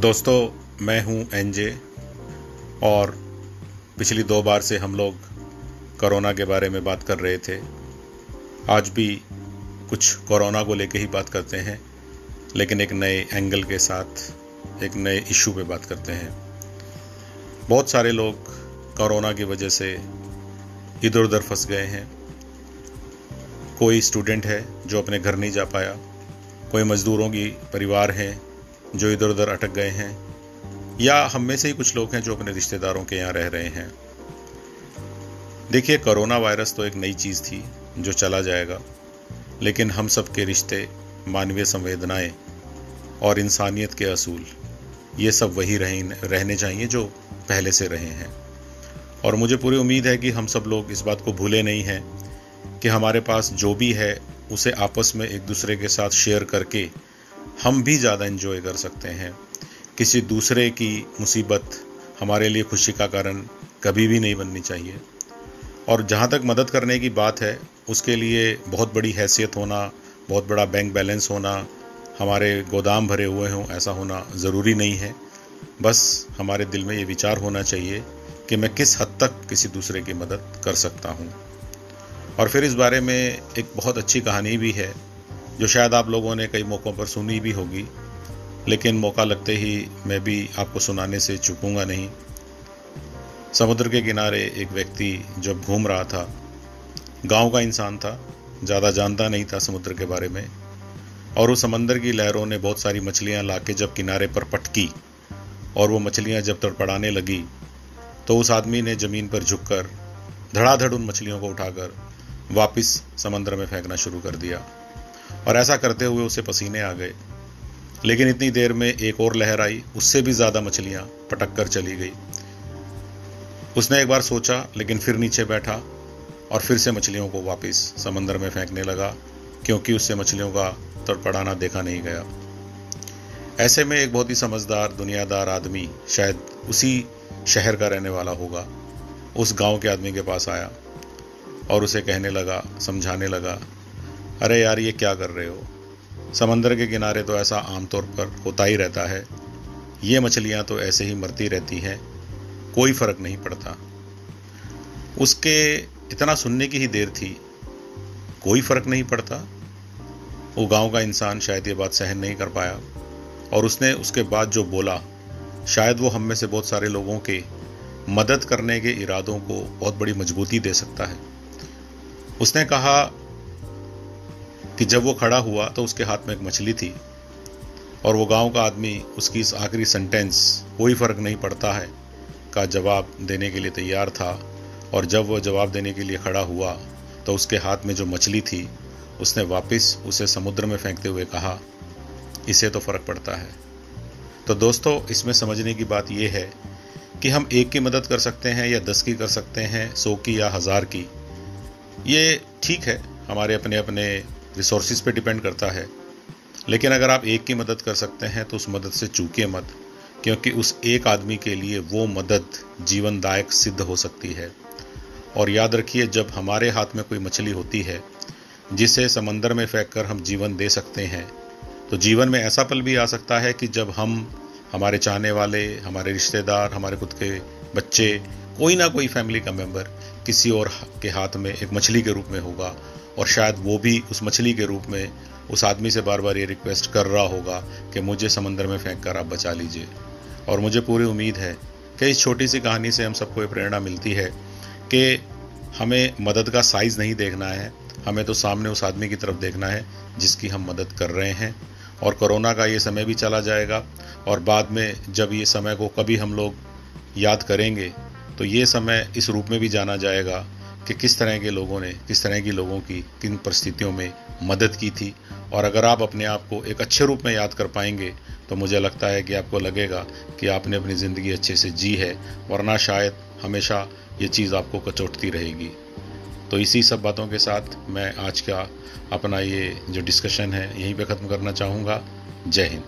दोस्तों, मैं हूँ एनजे और पिछली दो बार से हम लोग कोरोना के बारे में बात कर रहे थे। आज भी कुछ कोरोना को लेके ही बात करते हैं, लेकिन एक नए एंगल के साथ, एक नए इशू पे बात करते हैं। बहुत सारे लोग कोरोना की वजह से इधर उधर फंस गए हैं। कोई स्टूडेंट है जो अपने घर नहीं जा पाया, कोई मज़दूरों की परिवार हैं जो इधर उधर अटक गए हैं, या हम में से ही कुछ लोग हैं जो अपने रिश्तेदारों के यहाँ रह रहे हैं। देखिए, कोरोना वायरस तो एक नई चीज़ थी जो चला जाएगा, लेकिन हम सब के रिश्ते, मानवीय संवेदनाएँ और इंसानियत के असूल, ये सब वही रहे रहने चाहिए जो पहले से रहे हैं। और मुझे पूरी उम्मीद है कि हम सब लोग इस बात को भूले नहीं हैं कि हमारे पास जो भी है, उसे आपस में एक दूसरे के साथ शेयर करके हम भी ज़्यादा इन्जॉय कर सकते हैं। किसी दूसरे की मुसीबत हमारे लिए खुशी का कारण कभी भी नहीं बननी चाहिए। और जहाँ तक मदद करने की बात है, उसके लिए बहुत बड़ी हैसियत होना, बहुत बड़ा बैंक बैलेंस होना, हमारे गोदाम भरे हुए हों, ऐसा होना ज़रूरी नहीं है। बस हमारे दिल में ये विचार होना चाहिए कि मैं किस हद तक किसी दूसरे की मदद कर सकता हूँ। और फिर इस बारे में एक बहुत अच्छी कहानी भी है। जो शायद आप लोगों ने कई मौक़ों पर सुनी भी होगी, लेकिन मौका लगते ही मैं भी आपको सुनाने से चूकूँगा नहीं। समुद्र के किनारे एक व्यक्ति जब घूम रहा था, गाँव का इंसान था, ज़्यादा जानता नहीं था समुद्र के बारे में, और उस समंदर की लहरों ने बहुत सारी मछलियाँ लाके जब किनारे पर पटकी, और वो मछलियाँ जब तड़पड़ाने लगी तो उस आदमी ने ज़मीन पर झुककर धड़ाधड़ उन मछलियों को उठाकर वापस समंदर में फेंकना शुरू कर दिया। और ऐसा करते हुए उसे पसीने आ गए। लेकिन इतनी देर में एक और लहर आई, उससे भी ज़्यादा मछलियाँ पटक कर चली गई। उसने एक बार सोचा, लेकिन फिर नीचे बैठा और फिर से मछलियों को वापस समंदर में फेंकने लगा, क्योंकि उससे मछलियों का तड़पड़ाना देखा नहीं गया। ऐसे में एक बहुत ही समझदार, दुनियादार आदमी शायद उसी शहर का रहने वाला होगा, उस गाँव के आदमी के पास आया और उसे कहने लगा, समझाने लगा अरे यार, ये क्या कर रहे हो? समंदर के किनारे तो ऐसा आमतौर पर होता ही रहता है। ये मछलियाँ तो ऐसे ही मरती रहती हैं, कोई फ़र्क नहीं पड़ता। उसके इतना सुनने की ही देर थी, कोई फ़र्क नहीं पड़ता। वो गाँव का इंसान शायद ये बात सहन नहीं कर पाया, और उसने उसके बाद जो बोला, शायद वो हम में से बहुत सारे लोगों के मदद करने के इरादों को बहुत बड़ी मजबूती दे सकता है। उसने कहा कि जब वो खड़ा हुआ तो उसके हाथ में एक मछली थी और वो गाँव का आदमी, उसकी इस आखिरी सेंटेंस कोई फ़र्क नहीं पड़ता है, का जवाब देने के लिए तैयार था और जब वो जवाब देने के लिए खड़ा हुआ तो उसके हाथ में जो मछली थी, उसने वापस उसे समुद्र में फेंकते हुए कहा, इसे तो फ़र्क पड़ता है। तो दोस्तों, इसमें समझने की बात यह है कि हम एक की मदद कर सकते हैं या दस की कर सकते हैं, सौ की या हज़ार की, ये ठीक है, हमारे अपने अपने रिसोर्सिस पे डिपेंड करता है। लेकिन अगर आप एक की मदद कर सकते हैं तो उस मदद से चूकिए मत, क्योंकि उस एक आदमी के लिए वो मदद जीवनदायक सिद्ध हो सकती है। और याद रखिए, जब हमारे हाथ में कोई मछली होती है, जिसे समंदर में फेंक कर हम जीवन दे सकते हैं तो जीवन में ऐसा पल भी आ सकता है कि जब हम, हमारे चाहने वाले, हमारे रिश्तेदार, हमारे खुद के बच्चे, कोई ना कोई फैमिली का मेंबर किसी और के हाथ में एक मछली के रूप में होगा और शायद वो भी उस मछली के रूप में उस आदमी से बार बार ये रिक्वेस्ट कर रहा होगा कि मुझे समंदर में फेंक कर आप बचा लीजिए। और मुझे पूरी उम्मीद है कि इस छोटी सी कहानी से हम सबको ये प्रेरणा मिलती है कि हमें मदद का साइज़ नहीं देखना है, हमें तो सामने उस आदमी की तरफ़ देखना है जिसकी हम मदद कर रहे हैं। और कोरोना का ये समय भी चला जाएगा और बाद में जब ये समय को कभी हम लोग याद करेंगे तो ये समय इस रूप में भी जाना जाएगा कि किस तरह के लोगों ने, किस तरह की लोगों की किन परिस्थितियों में मदद की थी। और अगर आप अपने आप को एक अच्छे रूप में याद कर पाएँगे तो मुझे लगता है कि आपको लगेगा कि आपने अपनी ज़िंदगी अच्छे से जी है, वरना शायद हमेशा ये चीज़ आपको कचोटती रहेगी। तो इसी सब बातों के साथ मैं आज का अपना ये जो डिस्कशन है, यहीं पे ख़त्म करना चाहूँगा। जय हिंद।